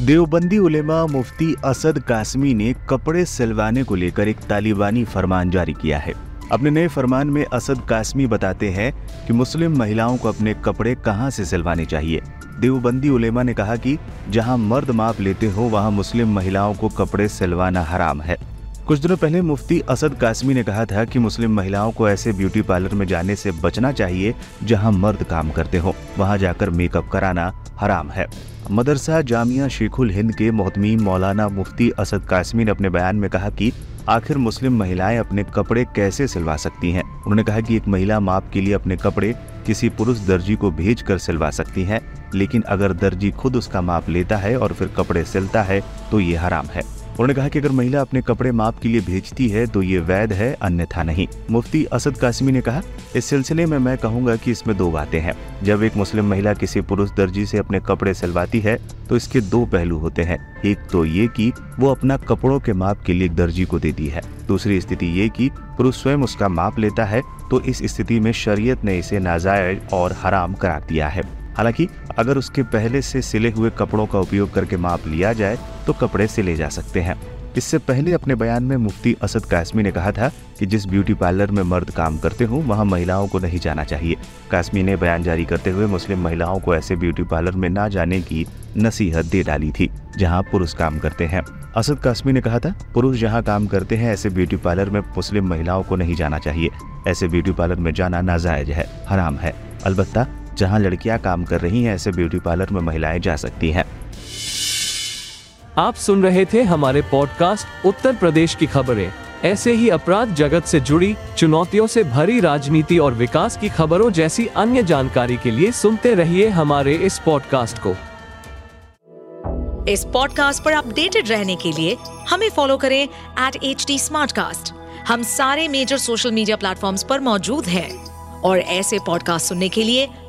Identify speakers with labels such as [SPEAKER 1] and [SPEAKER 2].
[SPEAKER 1] देवबंदी उलेमा मुफ्ती असद कासमी ने कपड़े सिलवाने को लेकर एक तालिबानी फरमान जारी किया है। अपने नए फरमान में असद कासमी बताते हैं कि मुस्लिम महिलाओं को अपने कपड़े कहाँ से सिलवाने चाहिए। देवबंदी उलेमा ने कहा कि जहाँ मर्द माप लेते हो, वहाँ मुस्लिम महिलाओं को कपड़े सिलवाना हराम है। कुछ दिनों पहले मुफ्ती असद कासमी ने कहा था कि मुस्लिम महिलाओं को ऐसे ब्यूटी पार्लर में जाने से बचना चाहिए जहाँ मर्द काम करते हो। वहाँ जाकर मेकअप कराना हराम है। मदरसा जामिया शेखुल हिंद के मोहतमी मौलाना मुफ्ती असद कासमी ने अपने बयान में कहा कि आखिर मुस्लिम महिलाएँ अपने कपड़े कैसे सिलवा सकती हैं? उन्होंने कहा कि एक महिला माप के लिए अपने कपड़े किसी पुरुष दर्जी को भेज कर सिलवा सकती हैं, लेकिन अगर दर्जी खुद उसका माप लेता है और फिर कपड़े सिलता है तो ये हराम है। उन्होंने कहा कि अगर महिला अपने कपड़े माप के लिए भेजती है तो ये वैध है, अन्यथा नहीं। मुफ्ती असद कासिमी ने कहा, इस सिलसिले में मैं कहूँगा कि इसमें दो बातें हैं। जब एक मुस्लिम महिला किसी पुरुष दर्जी से अपने कपड़े सिलवाती है तो इसके दो पहलू होते हैं। एक तो ये कि वो अपना कपड़ों के माप के लिए दर्जी को देती है। दूसरी स्थिति ये कि पुरुष स्वयं उसका माप लेता है तो इस स्थिति में शरीयत ने इसे नाजायज और हराम करार दिया है। हालाँकि अगर उसके पहले से सिले हुए कपड़ों का उपयोग करके माप लिया जाए तो कपड़े सिले जा सकते हैं। इससे पहले अपने बयान में मुफ्ती असद कासमी ने कहा था कि जिस ब्यूटी पार्लर में मर्द काम करते हों, वहाँ महिलाओं को नहीं जाना चाहिए। कासमी ने बयान जारी करते हुए मुस्लिम महिलाओं को ऐसे ब्यूटी पार्लर में ना जाने की नसीहत दे डाली थी, जहाँ पुरुष काम करते हैं। असद कासमी ने कहा था, पुरुष जहाँ काम करते हैं, ऐसे ब्यूटी पार्लर में मुस्लिम महिलाओं को नहीं जाना चाहिए। ऐसे ब्यूटी पार्लर में जाना नाजायज है, हराम है। अलबत्ता जहाँ लड़कियाँ काम कर रही हैं ऐसे ब्यूटी पार्लर में महिलाएँ जा सकती हैं।
[SPEAKER 2] आप सुन रहे थे हमारे पॉडकास्ट उत्तर प्रदेश की खबरें। ऐसे ही अपराध जगत से जुड़ी चुनौतियों से भरी राजनीति और विकास की खबरों जैसी अन्य जानकारी के लिए सुनते रहिए हमारे इस पॉडकास्ट को।
[SPEAKER 3] इस पॉडकास्ट पर अपडेटेड रहने के लिए हमें फॉलो करें एट एच डी हम सारे मेजर सोशल मीडिया प्लेटफॉर्म पर मौजूद हैं। और ऐसे पॉडकास्ट सुनने के लिए